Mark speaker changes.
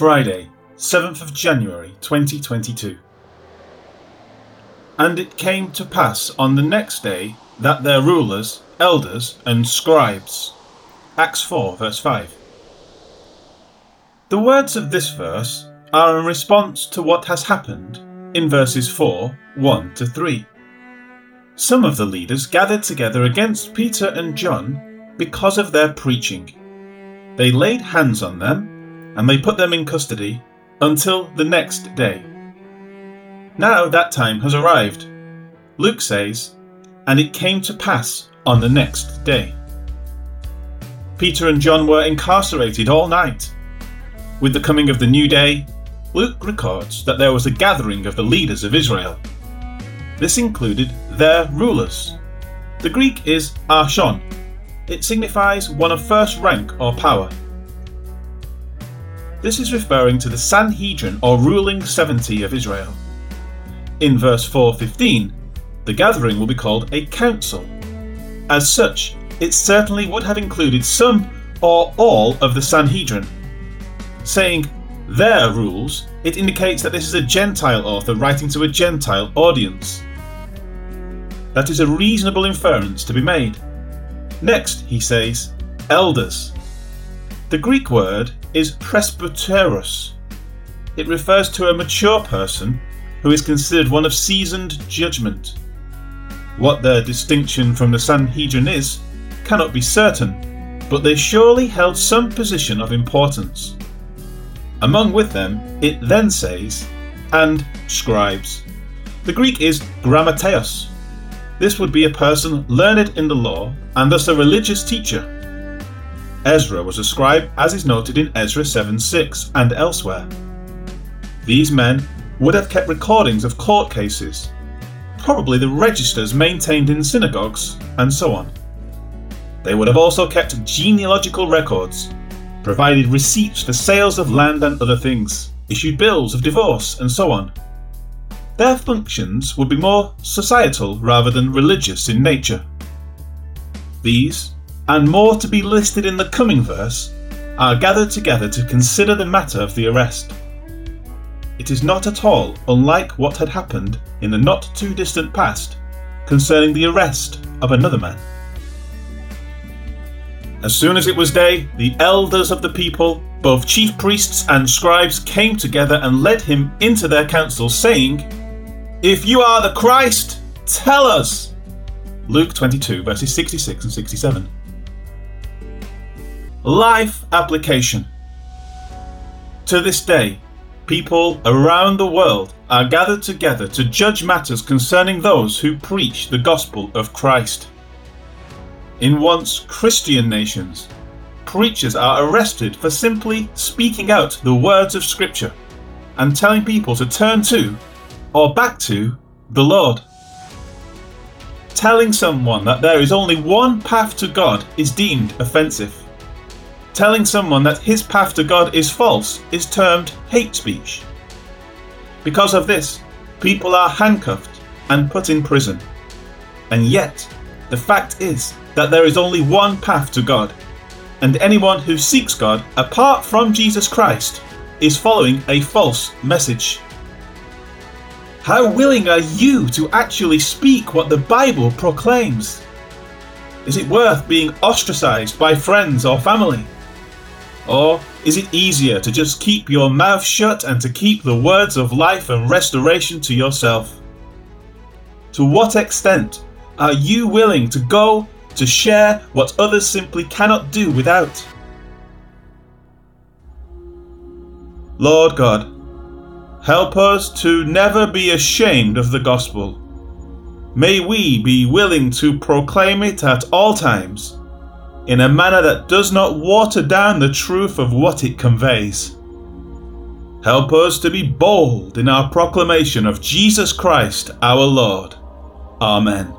Speaker 1: Friday, 7th of January 2022. And it came to pass on the next day that their rulers, elders, and scribes. Acts 4, verse 5. The words of this verse are in response to what has happened in verses 4, 1 to 3. Some of the leaders gathered together against Peter and John because of their preaching. They laid hands on them and they put them in custody until the next day. Now that time has arrived. Luke says, and it came to pass on the next day. Peter and John were incarcerated all night. With the coming of the new day, Luke records that there was a gathering of the leaders of Israel. This included their rulers. The Greek is archon. It signifies one of first rank or power. This is referring to the Sanhedrin or ruling 70 of Israel. In verse 4:15, the gathering will be called a council. As such, it certainly would have included some or all of the Sanhedrin. Saying their rules, it indicates that this is a Gentile author writing to a Gentile audience. That is a reasonable inference to be made. Next, he says, elders. The Greek word is presbyteros. It refers to a mature person who is considered one of seasoned judgment. What their distinction from the Sanhedrin is cannot be certain, but they surely held some position of importance. Among with them, it then says, and scribes. The Greek is grammateos. This would be a person learned in the law and thus a religious teacher. Ezra was a scribe, as is noted in Ezra 7 6 and elsewhere. These men would have kept recordings of court cases, probably the registers maintained in synagogues, and so on. They would have also kept genealogical records, provided receipts for sales of land and other things, issued bills of divorce, and so on. Their functions would be more societal rather than religious in nature. These and more to be listed in the coming verse, are gathered together to consider the matter of the arrest. It is not at all unlike what had happened in the not too distant past concerning the arrest of another man. As soon as it was day, the elders of the people, both chief priests and scribes, came together and led him into their council, saying, If you are the Christ, tell us! Luke 22, verses 66 and 67. Life application. To this day, people around the world are gathered together to judge matters concerning those who preach the gospel of Christ. In once Christian nations, preachers are arrested for simply speaking out the words of Scripture and telling people to turn to or back to the Lord. Telling someone that there is only one path to God is deemed offensive. Telling someone that his path to God is false is termed hate speech. Because of this, people are handcuffed and put in prison. And yet, the fact is that there is only one path to God, and anyone who seeks God apart from Jesus Christ is following a false message. How willing are you to actually speak what the Bible proclaims? Is it worth being ostracized by friends or family? Or is it easier to just keep your mouth shut and to keep the words of life and restoration to yourself? To what extent are you willing to go to share what others simply cannot do without? Lord God, help us to never be ashamed of the gospel. May we be willing to proclaim it at all times in a manner that does not water down the truth of what it conveys. Help us to be bold in our proclamation of Jesus Christ our Lord. Amen.